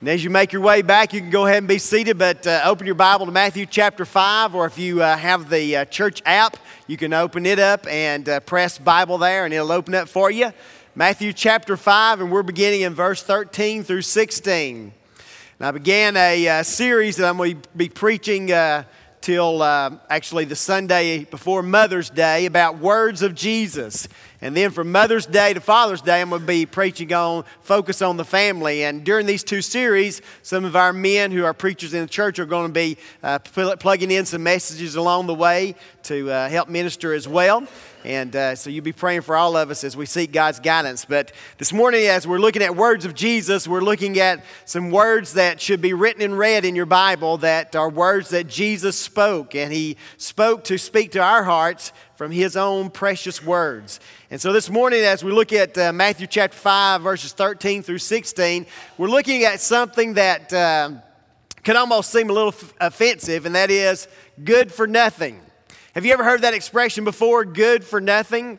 And as you make your way back, you can go ahead and be seated, but uh, open your Bible to Matthew chapter 5, or if you uh, have the uh, church app, you can open it up and uh, press Bible there, and it'll open up for you. Matthew chapter 5, and we're beginning in verse 13 through 16. And I began a uh, series that I'm going to be preaching uh, till actually the Sunday before Mother's Day about words of Jesus. And then from Mother's Day to Father's Day, I'm going to be preaching on focus on the family. And during these two series, some of our men who are preachers in the church are going to be uh, plugging in some messages along the way to uh, help minister as well. And uh, so you'll be praying for all of us as we seek God's guidance. But this morning, as we're looking at words of Jesus, we're looking at some words that should be written and read in your Bible that are words that Jesus spoke. And he spoke to speak to our hearts from his own precious words. And so this morning, as we look at uh, Matthew chapter 5, verses 13 through 16, we're looking at something that uh, can almost seem a little f- offensive, and that is good for nothing. Have you ever heard that expression before, good for nothing?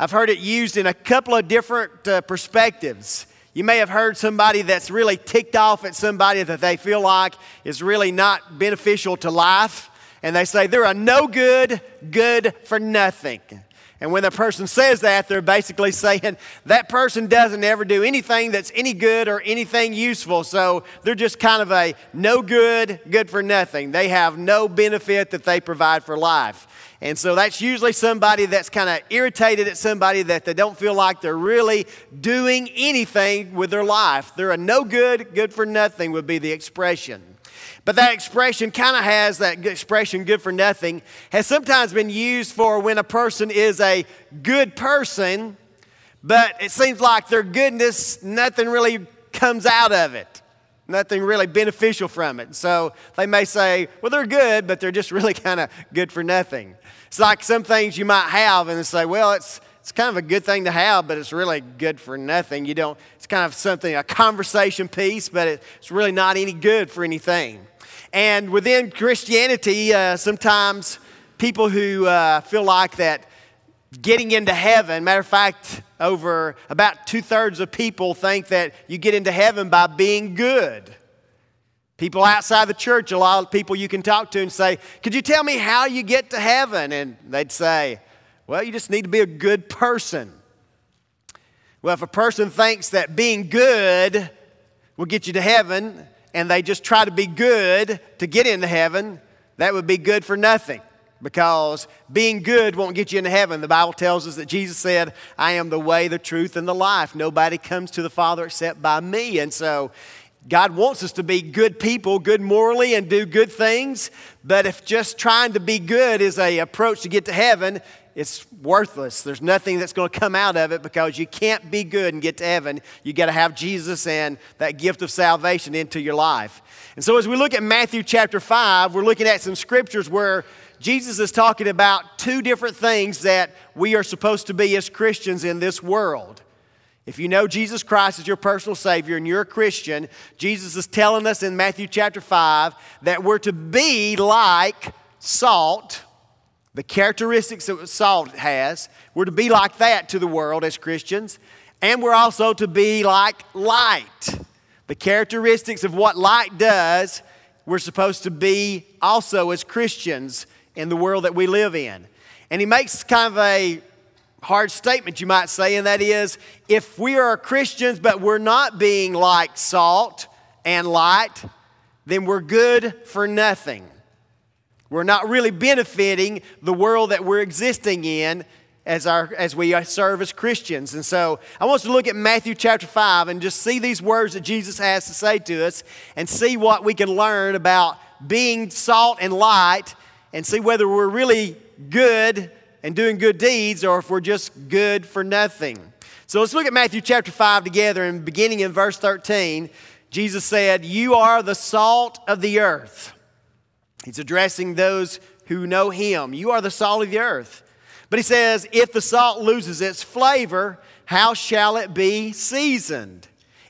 I've heard it used in a couple of different uh, perspectives. You may have heard somebody that's really ticked off at somebody that they feel like is really not beneficial to life and they say they're a no good, good for nothing. And when the person says that, they're basically saying that person doesn't ever do anything that's any good or anything useful. So they're just kind of a no good, good for nothing. They have no benefit that they provide for life. And so that's usually somebody that's kind of irritated at somebody that they don't feel like they're really doing anything with their life. They're a no good, good for nothing, would be the expression. But that expression kind of has that expression, good for nothing, has sometimes been used for when a person is a good person, but it seems like their goodness, nothing really comes out of it, nothing really beneficial from it. So they may say, well, they're good, but they're just really kind of good for nothing. It's like some things you might have and say, well, it's, it's kind of a good thing to have, but it's really good for nothing. You don't, it's kind of something, a conversation piece, but it's really not any good for anything. And within Christianity, uh, sometimes people who uh, feel like that getting into heaven, matter of fact, over about two thirds of people think that you get into heaven by being good. People outside the church, a lot of people you can talk to and say, Could you tell me how you get to heaven? And they'd say, Well, you just need to be a good person. Well, if a person thinks that being good will get you to heaven, and they just try to be good to get into heaven, that would be good for nothing because being good won't get you into heaven. The Bible tells us that Jesus said, I am the way, the truth, and the life. Nobody comes to the Father except by me. And so God wants us to be good people, good morally, and do good things. But if just trying to be good is a approach to get to heaven, it's worthless. There's nothing that's going to come out of it because you can't be good and get to heaven. You got to have Jesus and that gift of salvation into your life. And so, as we look at Matthew chapter 5, we're looking at some scriptures where Jesus is talking about two different things that we are supposed to be as Christians in this world. If you know Jesus Christ as your personal Savior and you're a Christian, Jesus is telling us in Matthew chapter 5 that we're to be like salt the characteristics that salt has. We're to be like that to the world as Christians. And we're also to be like light. The characteristics of what light does, we're supposed to be also as Christians in the world that we live in. And he makes kind of a hard statement, you might say, and that is if we are Christians but we're not being like salt and light, then we're good for nothing. We're not really benefiting the world that we're existing in as, our, as we serve as Christians. And so I want us to look at Matthew chapter 5 and just see these words that Jesus has to say to us and see what we can learn about being salt and light and see whether we're really good and doing good deeds or if we're just good for nothing. So let's look at Matthew chapter 5 together and beginning in verse 13. Jesus said, You are the salt of the earth. He's addressing those who know him. You are the salt of the earth. But he says, if the salt loses its flavor, how shall it be seasoned?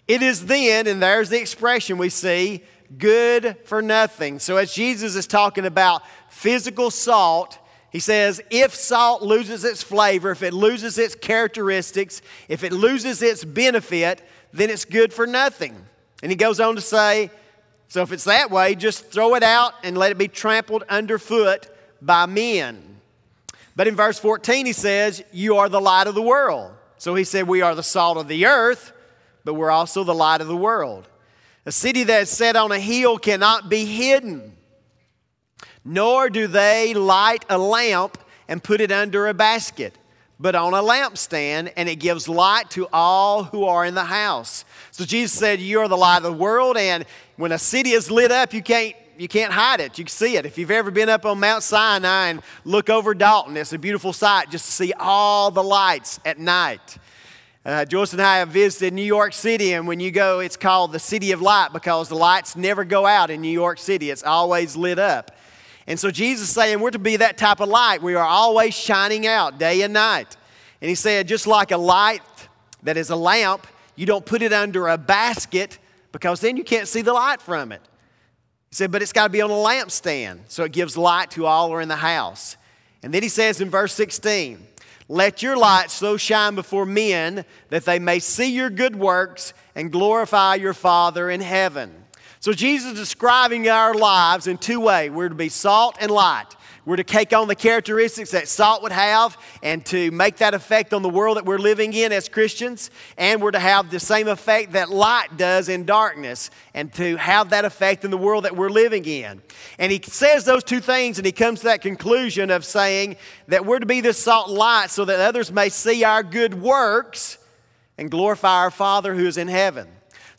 It is then, and there's the expression we see, good for nothing. So as Jesus is talking about physical salt, he says, if salt loses its flavor, if it loses its characteristics, if it loses its benefit, then it's good for nothing. And he goes on to say, so if it's that way, just throw it out and let it be trampled underfoot by men. But in verse 14, he says, You are the light of the world. So he said, We are the salt of the earth, but we're also the light of the world. A city that is set on a hill cannot be hidden, nor do they light a lamp and put it under a basket, but on a lampstand, and it gives light to all who are in the house. So Jesus said, You are the light of the world, and when a city is lit up, you can't you can't hide it. You can see it. If you've ever been up on Mount Sinai and look over Dalton, it's a beautiful sight just to see all the lights at night. Uh, Joyce and I have visited New York City, and when you go, it's called the City of Light because the lights never go out in New York City. It's always lit up. And so Jesus saying we're to be that type of light. We are always shining out day and night. And he said, just like a light that is a lamp, you don't put it under a basket because then you can't see the light from it. He said, but it's got to be on a lampstand so it gives light to all who are in the house. And then he says in verse 16, let your light so shine before men that they may see your good works and glorify your Father in heaven. So Jesus is describing our lives in two ways. We're to be salt and light. We're to take on the characteristics that salt would have and to make that effect on the world that we're living in as Christians. And we're to have the same effect that light does in darkness and to have that effect in the world that we're living in. And he says those two things and he comes to that conclusion of saying that we're to be this salt and light so that others may see our good works and glorify our Father who is in heaven.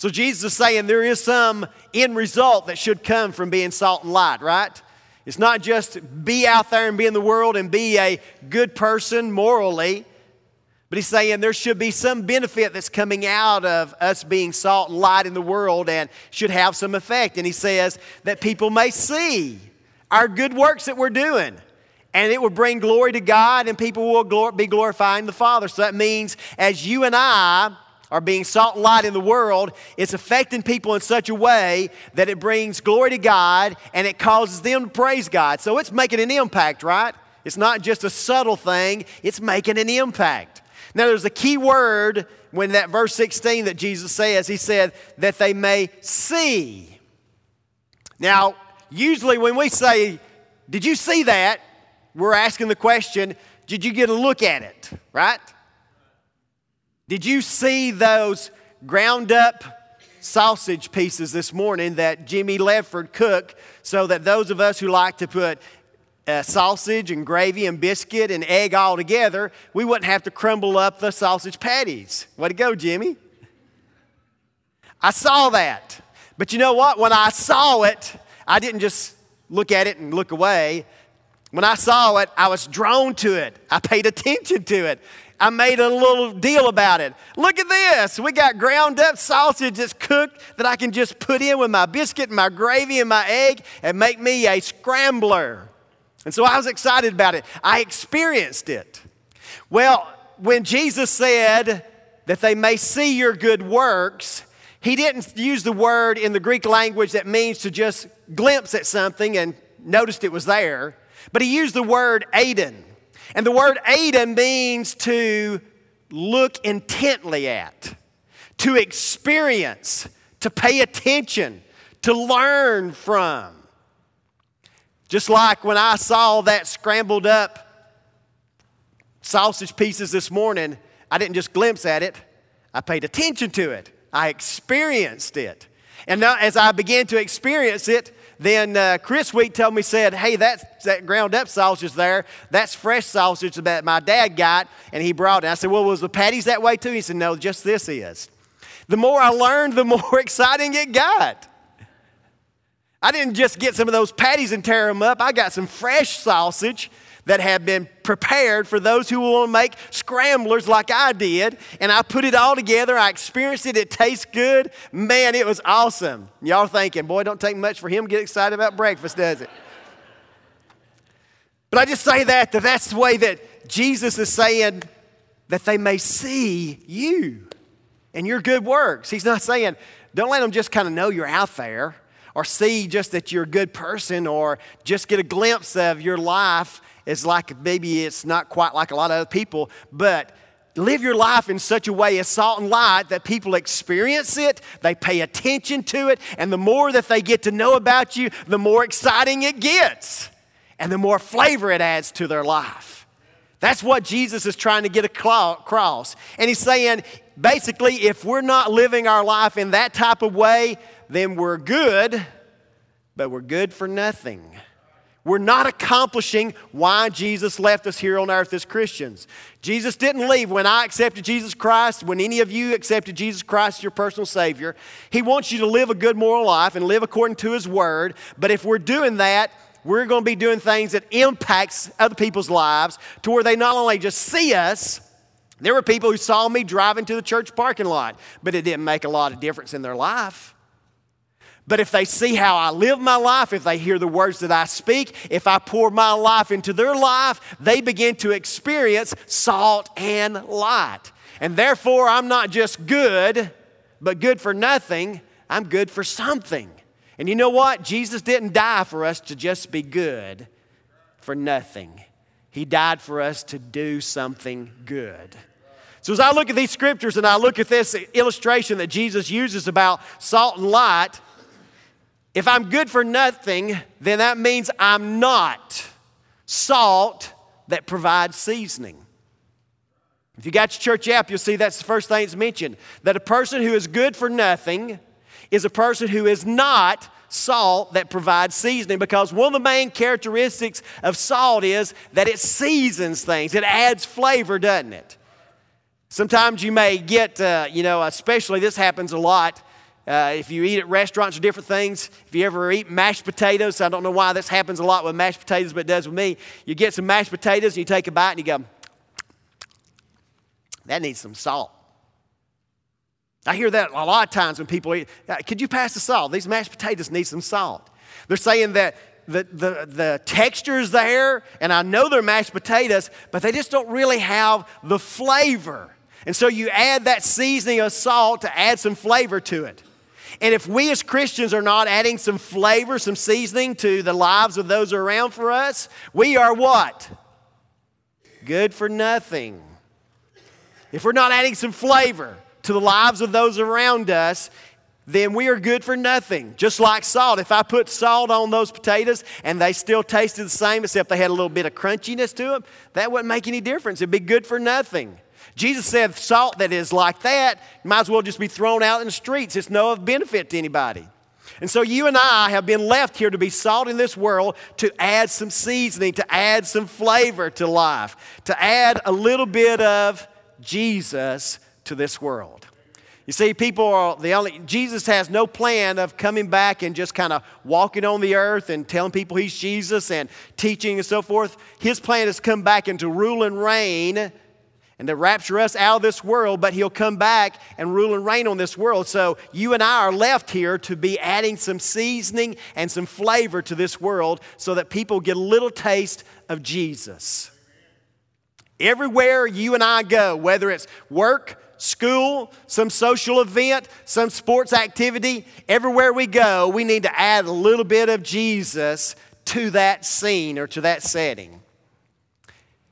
So Jesus is saying there is some end result that should come from being salt and light, right? It's not just be out there and be in the world and be a good person morally, but he's saying there should be some benefit that's coming out of us being salt and light in the world and should have some effect. And he says that people may see our good works that we're doing. And it will bring glory to God, and people will be glorifying the Father. So that means as you and I are being salt and light in the world, it's affecting people in such a way that it brings glory to God and it causes them to praise God. So it's making an impact, right? It's not just a subtle thing, it's making an impact. Now, there's a key word when that verse 16 that Jesus says, He said, that they may see. Now, usually when we say, Did you see that? we're asking the question, Did you get a look at it, right? Did you see those ground up sausage pieces this morning that Jimmy Ledford cooked so that those of us who like to put uh, sausage and gravy and biscuit and egg all together, we wouldn't have to crumble up the sausage patties. Way to go, Jimmy. I saw that. But you know what? When I saw it, I didn't just look at it and look away. When I saw it, I was drawn to it. I paid attention to it. I made a little deal about it. Look at this. We got ground up sausage that's cooked that I can just put in with my biscuit and my gravy and my egg and make me a scrambler. And so I was excited about it. I experienced it. Well, when Jesus said that they may see your good works, he didn't use the word in the Greek language that means to just glimpse at something and noticed it was there, but he used the word eidon. And the word eidon means to look intently at, to experience, to pay attention, to learn from. Just like when I saw that scrambled up sausage pieces this morning, I didn't just glimpse at it, I paid attention to it, I experienced it. And now, as I began to experience it, then uh, Chris Wheat told me, said, hey, that's, that ground up sausage there, that's fresh sausage that my dad got, and he brought it. I said, well, was the patties that way too? He said, no, just this is. The more I learned, the more exciting it got. I didn't just get some of those patties and tear them up. I got some fresh sausage that have been prepared for those who want to make scramblers like I did. And I put it all together. I experienced it. It tastes good. Man, it was awesome. Y'all thinking, boy, don't take much for him to get excited about breakfast, does it? But I just say that, that that's the way that Jesus is saying that they may see you and your good works. He's not saying, don't let them just kind of know you're out there or see just that you're a good person or just get a glimpse of your life it's like maybe it's not quite like a lot of other people, but live your life in such a way as salt and light that people experience it, they pay attention to it, and the more that they get to know about you, the more exciting it gets, and the more flavor it adds to their life. That's what Jesus is trying to get across. And he's saying, basically, if we're not living our life in that type of way, then we're good, but we're good for nothing. We're not accomplishing why Jesus left us here on earth as Christians. Jesus didn't leave when I accepted Jesus Christ, when any of you accepted Jesus Christ as your personal Savior. He wants you to live a good moral life and live according to His Word. But if we're doing that, we're going to be doing things that impacts other people's lives to where they not only just see us, there were people who saw me driving to the church parking lot, but it didn't make a lot of difference in their life. But if they see how I live my life, if they hear the words that I speak, if I pour my life into their life, they begin to experience salt and light. And therefore, I'm not just good, but good for nothing. I'm good for something. And you know what? Jesus didn't die for us to just be good for nothing, He died for us to do something good. So, as I look at these scriptures and I look at this illustration that Jesus uses about salt and light, if I'm good for nothing, then that means I'm not salt that provides seasoning. If you got your church app, you'll see that's the first thing it's mentioned. That a person who is good for nothing is a person who is not salt that provides seasoning because one of the main characteristics of salt is that it seasons things, it adds flavor, doesn't it? Sometimes you may get, uh, you know, especially this happens a lot uh, if you eat at restaurants or different things, if you ever eat mashed potatoes, I don't know why this happens a lot with mashed potatoes, but it does with me. You get some mashed potatoes and you take a bite and you go, that needs some salt. I hear that a lot of times when people eat, uh, could you pass the salt? These mashed potatoes need some salt. They're saying that the, the, the texture is there, and I know they're mashed potatoes, but they just don't really have the flavor. And so you add that seasoning of salt to add some flavor to it. And if we as Christians are not adding some flavor, some seasoning to the lives of those around for us, we are what? Good for nothing. If we're not adding some flavor to the lives of those around us, then we are good for nothing. Just like salt. If I put salt on those potatoes and they still tasted the same, except they had a little bit of crunchiness to them, that wouldn't make any difference. It'd be good for nothing. Jesus said salt that is like that might as well just be thrown out in the streets. It's no benefit to anybody. And so you and I have been left here to be salt in this world to add some seasoning, to add some flavor to life, to add a little bit of Jesus to this world. You see, people are the only, Jesus has no plan of coming back and just kind of walking on the earth and telling people he's Jesus and teaching and so forth. His plan is come back and to rule and reign and to rapture us out of this world, but he'll come back and rule and reign on this world. So you and I are left here to be adding some seasoning and some flavor to this world so that people get a little taste of Jesus. Everywhere you and I go, whether it's work, school, some social event, some sports activity, everywhere we go, we need to add a little bit of Jesus to that scene or to that setting.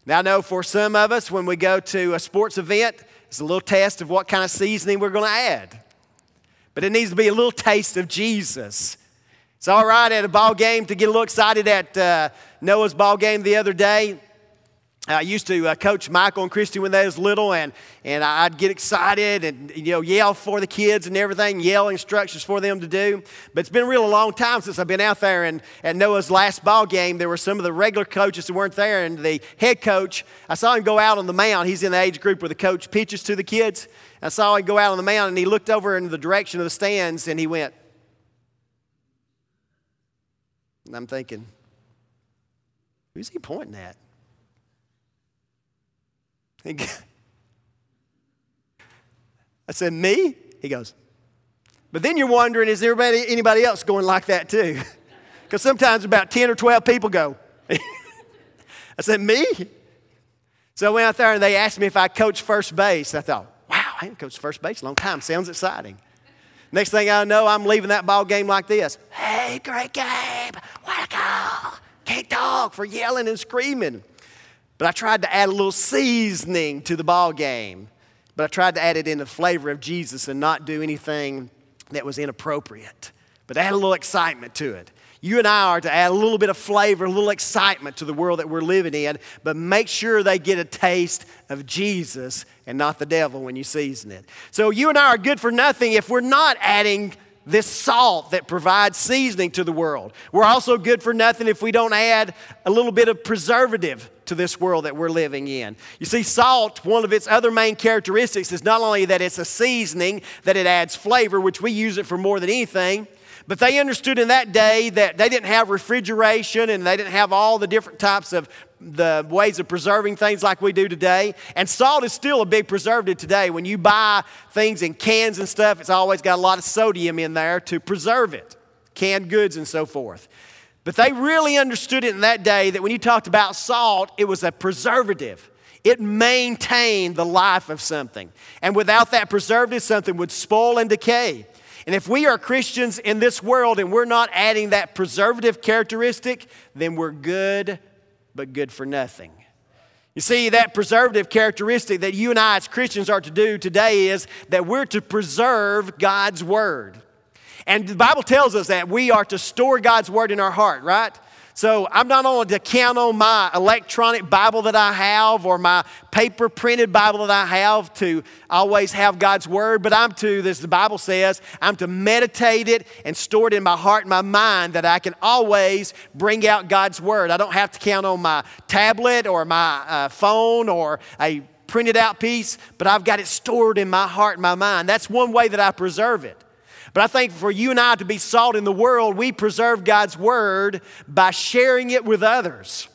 Now, I know for some of us, when we go to a sports event, it's a little test of what kind of seasoning we're going to add. But it needs to be a little taste of Jesus. It's all right at a ball game to get a little excited at uh, Noah's ball game the other day. I used to uh, coach Michael and Christy when they was little, and, and I'd get excited and you know yell for the kids and everything, yell instructions for them to do. But it's been a real long time since I've been out there. And at Noah's last ball game, there were some of the regular coaches who weren't there, and the head coach. I saw him go out on the mound. He's in the age group where the coach pitches to the kids. I saw him go out on the mound, and he looked over in the direction of the stands, and he went. And I'm thinking, who's he pointing at? I said, Me? He goes, But then you're wondering, is there anybody, else going like that too? Because sometimes about 10 or 12 people go. I said, Me? So I went out there and they asked me if I coached first base. I thought, wow, I haven't coached first base a long time. Sounds exciting. Next thing I know, I'm leaving that ball game like this. Hey, great game. Way to go. Can't talk for yelling and screaming. But I tried to add a little seasoning to the ball game. But I tried to add it in the flavor of Jesus and not do anything that was inappropriate, but add a little excitement to it. You and I are to add a little bit of flavor, a little excitement to the world that we're living in, but make sure they get a taste of Jesus and not the devil when you season it. So you and I are good for nothing if we're not adding this salt that provides seasoning to the world. We're also good for nothing if we don't add a little bit of preservative to this world that we're living in. You see, salt, one of its other main characteristics is not only that it's a seasoning, that it adds flavor, which we use it for more than anything, but they understood in that day that they didn't have refrigeration and they didn't have all the different types of the ways of preserving things like we do today. And salt is still a big preservative today. When you buy things in cans and stuff, it's always got a lot of sodium in there to preserve it, canned goods and so forth. But they really understood it in that day that when you talked about salt, it was a preservative. It maintained the life of something. And without that preservative, something would spoil and decay. And if we are Christians in this world and we're not adding that preservative characteristic, then we're good, but good for nothing. You see, that preservative characteristic that you and I as Christians are to do today is that we're to preserve God's Word. And the Bible tells us that we are to store God's Word in our heart, right? So I'm not only to count on my electronic Bible that I have or my paper printed Bible that I have to always have God's Word, but I'm to, as the Bible says, I'm to meditate it and store it in my heart and my mind that I can always bring out God's Word. I don't have to count on my tablet or my uh, phone or a printed out piece, but I've got it stored in my heart and my mind. That's one way that I preserve it. But I think for you and I to be salt in the world, we preserve God's word by sharing it with others.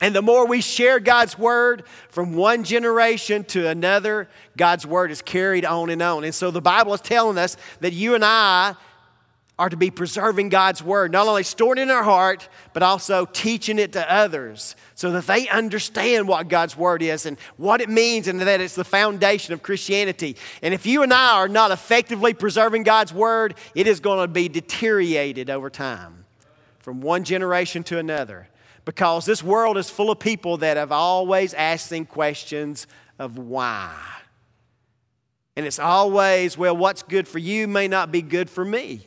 And the more we share God's word from one generation to another, God's word is carried on and on. And so the Bible is telling us that you and I are to be preserving God's word, not only stored in our heart, but also teaching it to others so that they understand what God's word is and what it means and that it's the foundation of Christianity. And if you and I are not effectively preserving God's word, it is going to be deteriorated over time from one generation to another because this world is full of people that have always asking questions of why. And it's always, well, what's good for you may not be good for me.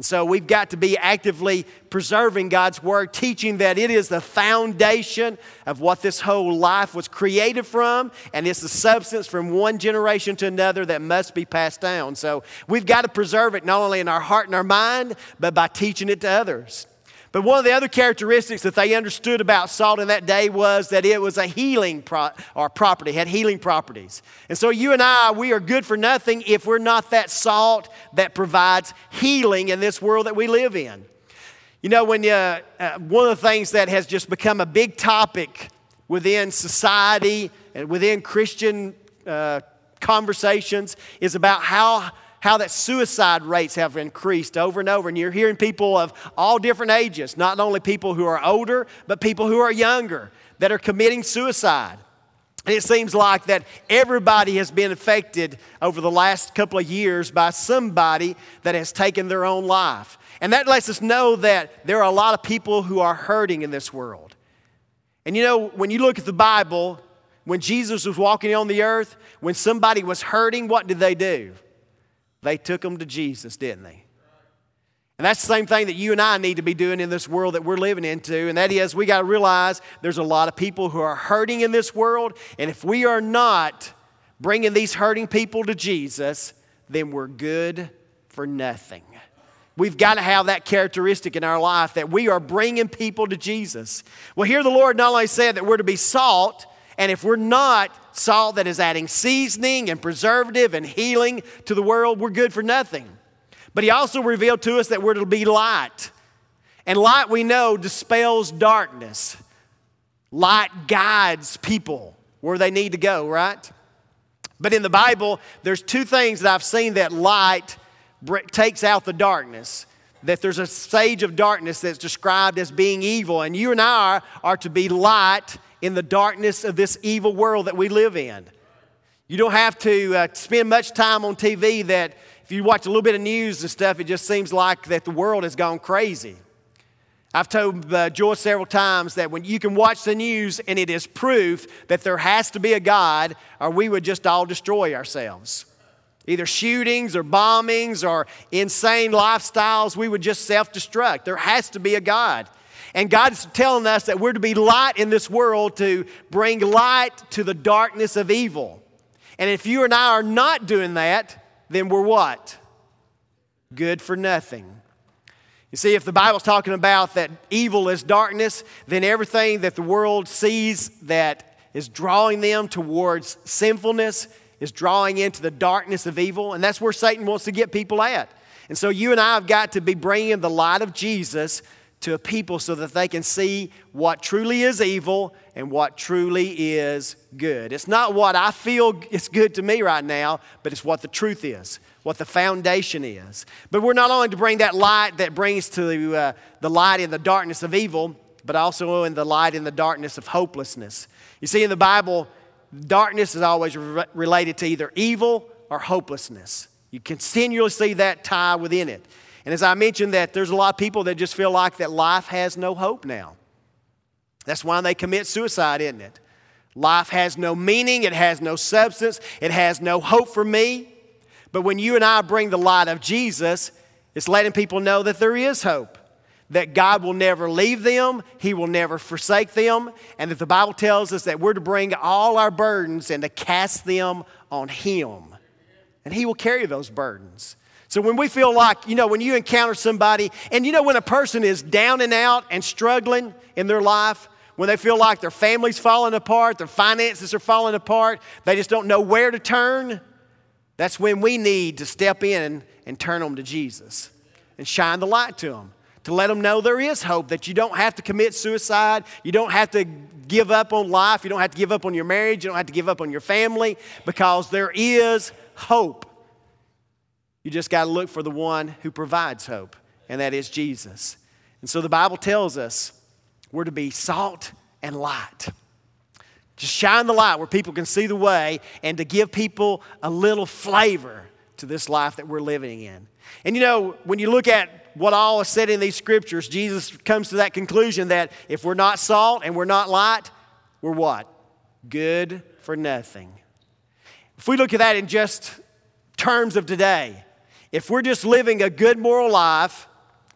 And so we've got to be actively preserving God's Word, teaching that it is the foundation of what this whole life was created from, and it's the substance from one generation to another that must be passed down. So we've got to preserve it not only in our heart and our mind, but by teaching it to others. But one of the other characteristics that they understood about salt in that day was that it was a healing pro- or property, had healing properties. And so you and I, we are good for nothing if we're not that salt that provides healing in this world that we live in. You know, when you, uh, one of the things that has just become a big topic within society and within Christian uh, conversations is about how how that suicide rates have increased over and over. And you're hearing people of all different ages, not only people who are older, but people who are younger that are committing suicide. And it seems like that everybody has been affected over the last couple of years by somebody that has taken their own life. And that lets us know that there are a lot of people who are hurting in this world. And you know, when you look at the Bible, when Jesus was walking on the earth, when somebody was hurting, what did they do? They took them to Jesus, didn't they? And that's the same thing that you and I need to be doing in this world that we're living into. And that is, we got to realize there's a lot of people who are hurting in this world. And if we are not bringing these hurting people to Jesus, then we're good for nothing. We've got to have that characteristic in our life that we are bringing people to Jesus. Well, here the Lord not only said that we're to be salt, and if we're not salt that is adding seasoning and preservative and healing to the world, we're good for nothing. But he also revealed to us that we're to be light. And light, we know, dispels darkness. Light guides people where they need to go, right? But in the Bible, there's two things that I've seen that light takes out the darkness. That there's a stage of darkness that's described as being evil, and you and I are to be light in the darkness of this evil world that we live in. You don't have to uh, spend much time on TV that if you watch a little bit of news and stuff, it just seems like that the world has gone crazy. I've told uh, Joyce several times that when you can watch the news and it is proof that there has to be a God, or we would just all destroy ourselves. Either shootings or bombings or insane lifestyles, we would just self destruct. There has to be a God. And God's telling us that we're to be light in this world to bring light to the darkness of evil. And if you and I are not doing that, then we're what? Good for nothing. You see, if the Bible's talking about that evil is darkness, then everything that the world sees that is drawing them towards sinfulness is drawing into the darkness of evil. And that's where Satan wants to get people at. And so you and I have got to be bringing the light of Jesus to a people so that they can see what truly is evil and what truly is good. It's not what I feel is good to me right now, but it's what the truth is, what the foundation is. But we're not only to bring that light that brings to uh, the light in the darkness of evil, but also in the light in the darkness of hopelessness. You see, in the Bible, darkness is always re- related to either evil or hopelessness. You continually see that tie within it. And as I mentioned, that there's a lot of people that just feel like that life has no hope now. That's why they commit suicide, isn't it? Life has no meaning, it has no substance, it has no hope for me. But when you and I bring the light of Jesus, it's letting people know that there is hope, that God will never leave them, He will never forsake them, and that the Bible tells us that we're to bring all our burdens and to cast them on Him. And He will carry those burdens. So when we feel like, you know, when you encounter somebody, and you know, when a person is down and out and struggling in their life, when they feel like their family's falling apart, their finances are falling apart, they just don't know where to turn, that's when we need to step in and turn them to Jesus and shine the light to them. To let them know there is hope, that you don't have to commit suicide, you don't have to give up on life, you don't have to give up on your marriage, you don't have to give up on your family, because there is hope. You just got to look for the one who provides hope, and that is Jesus. And so the Bible tells us we're to be salt and light. Just shine the light where people can see the way and to give people a little flavor to this life that we're living in. And you know, when you look at what all is said in these scriptures, Jesus comes to that conclusion that if we're not salt and we're not light, we're what? Good for nothing. If we look at that in just terms of today, if we're just living a good moral life,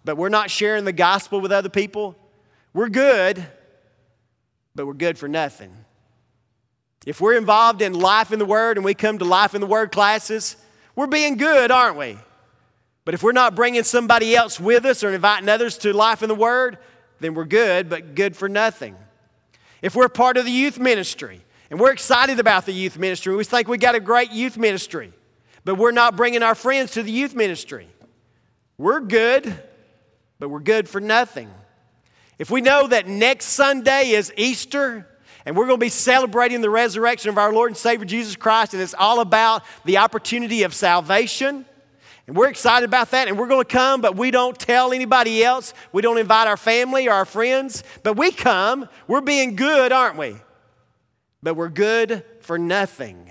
but we're not sharing the gospel with other people, we're good, but we're good for nothing. If we're involved in life in the Word and we come to life in the Word classes, we're being good, aren't we? But if we're not bringing somebody else with us or inviting others to life in the Word, then we're good, but good for nothing. If we're part of the youth ministry and we're excited about the youth ministry, we think we got a great youth ministry, but we're not bringing our friends to the youth ministry. We're good, but we're good for nothing. If we know that next Sunday is Easter, and we're going to be celebrating the resurrection of our Lord and Savior Jesus Christ, and it's all about the opportunity of salvation. And we're excited about that, and we're going to come, but we don't tell anybody else. We don't invite our family or our friends, but we come. We're being good, aren't we? But we're good for nothing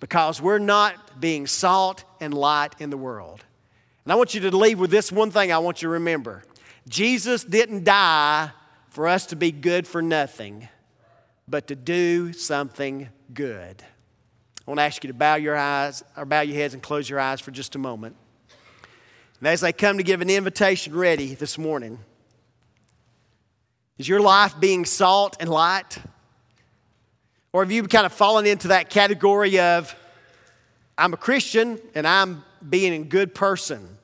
because we're not being salt and light in the world. And I want you to leave with this one thing I want you to remember Jesus didn't die for us to be good for nothing, but to do something good. I want to ask you to bow your eyes or bow your heads and close your eyes for just a moment. And as I come to give an invitation ready this morning, is your life being salt and light? Or have you kind of fallen into that category of, I'm a Christian and I'm being a good person?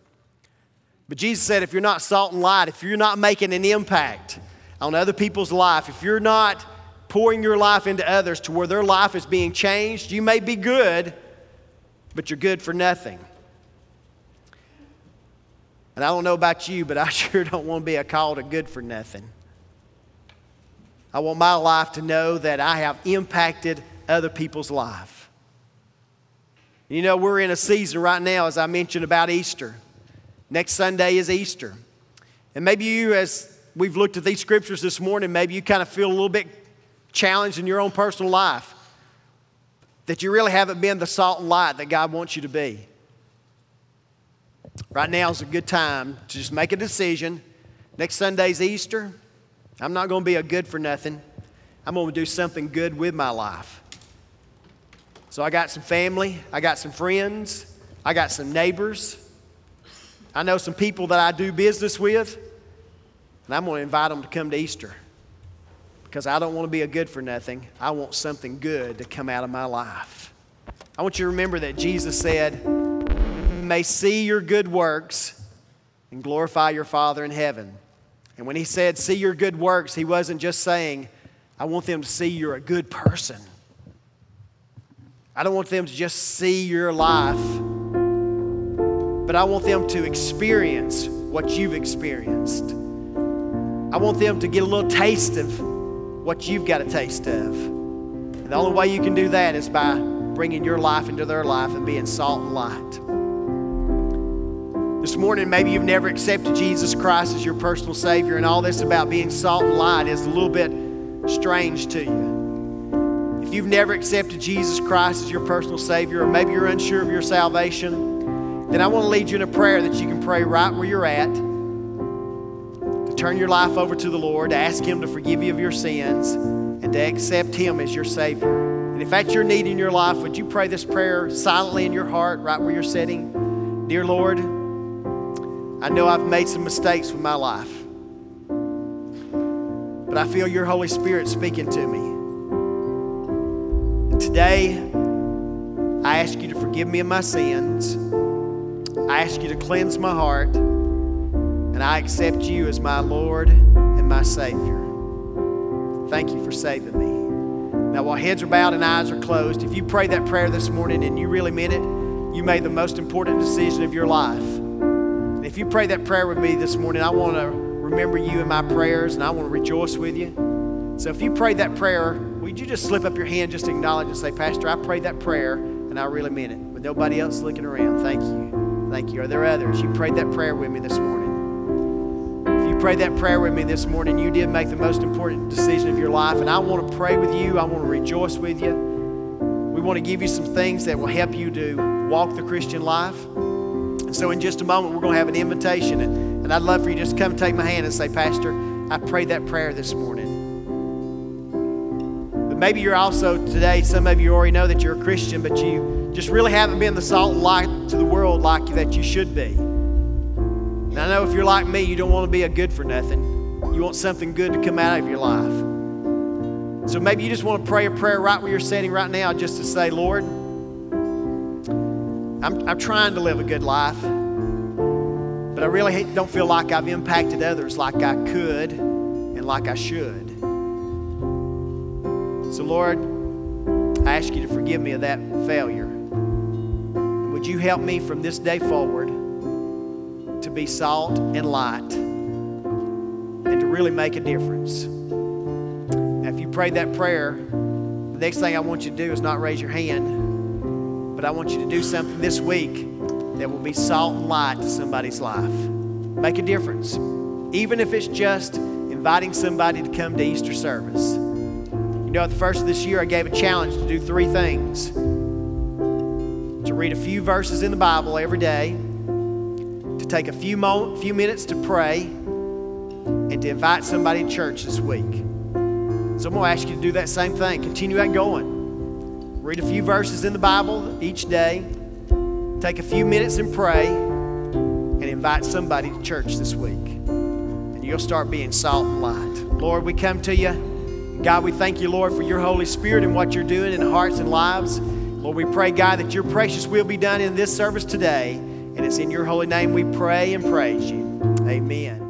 But Jesus said, if you're not salt and light, if you're not making an impact on other people's life, if you're not pouring your life into others to where their life is being changed, you may be good, but you're good for nothing. And I don't know about you, but I sure don't want to be a call to good for nothing. I want my life to know that I have impacted other people's life. You know, we're in a season right now, as I mentioned about Easter. Next Sunday is Easter. And maybe you, as we've looked at these scriptures this morning, maybe you kind of feel a little bit challenged in your own personal life. That you really haven't been the salt and light that God wants you to be. Right now is a good time to just make a decision Next Sunday's Easter. I'm not going to be a good for nothing. I'm going to do something good with my life. So I got some family, I got some friends, I got some neighbors. I know some people that I do business with, and I'm going to invite them to come to Easter because I don't want to be a good for nothing. I want something good to come out of my life. I want you to remember that Jesus said, May see your good works and glorify your Father in heaven. And when he said, See your good works, he wasn't just saying, I want them to see you're a good person. I don't want them to just see your life, but I want them to experience what you've experienced. I want them to get a little taste of what you've got a taste of. And the only way you can do that is by bringing your life into their life and being salt and light. This morning, maybe you've never accepted Jesus Christ as your personal Savior, and all this about being salt and light is a little bit strange to you. If you've never accepted Jesus Christ as your personal Savior, or maybe you're unsure of your salvation, then I want to lead you in a prayer that you can pray right where you're at. To turn your life over to the Lord, to ask Him to forgive you of your sins, and to accept Him as your Savior. And if that's your need in your life, would you pray this prayer silently in your heart, right where you're sitting? Dear Lord, I know I've made some mistakes with my life, but I feel your Holy Spirit speaking to me. Today, I ask you to forgive me of my sins. I ask you to cleanse my heart, and I accept you as my Lord and my Savior. Thank you for saving me. Now, while heads are bowed and eyes are closed, if you pray that prayer this morning and you really meant it, you made the most important decision of your life. If you pray that prayer with me this morning, I want to remember you in my prayers and I want to rejoice with you. So if you prayed that prayer, would you just slip up your hand, just acknowledge and say, Pastor, I prayed that prayer and I really meant it. With nobody else looking around. Thank you. Thank you. Are there others? You prayed that prayer with me this morning If you prayed that prayer with me this morning, you did make the most important decision of your life. And I want to pray with you. I want to rejoice with you. We want to give you some things that will help you to walk the Christian life. So, in just a moment, we're going to have an invitation. And, and I'd love for you just come take my hand and say, Pastor, I prayed that prayer this morning. But maybe you're also today, some of you already know that you're a Christian, but you just really haven't been the salt and light to the world like that you should be. And I know if you're like me, you don't want to be a good for nothing. You want something good to come out of your life. So maybe you just want to pray a prayer right where you're sitting right now just to say, Lord, I'm, I'm trying to live a good life, but I really don't feel like I've impacted others like I could and like I should. So, Lord, I ask you to forgive me of that failure. Would you help me from this day forward? to be salt and light and to really make a difference. Now, if you prayed that prayer, the next thing I want you to do is not raise your hand, but I want you to do something this week that will be salt and light to somebody's life. Make a difference, even if it's just inviting somebody to come to Easter service. You know, at the first of this year, I gave a challenge to do three things to read a few verses in the Bible every day to take a few, few minutes to pray and to invite somebody to church this week. So I'm going to ask you to do that same thing. Continue that going. Read a few verses in the Bible each day. Take a few minutes and pray and invite somebody to church this week. And you'll start being salt and light. Lord, we come to you. God, we thank you, Lord, for your Holy Spirit and what you're doing in hearts and lives. Lord, we pray, God, that your precious will be done in this service today. And it's in your holy name we pray and praise you. Amen.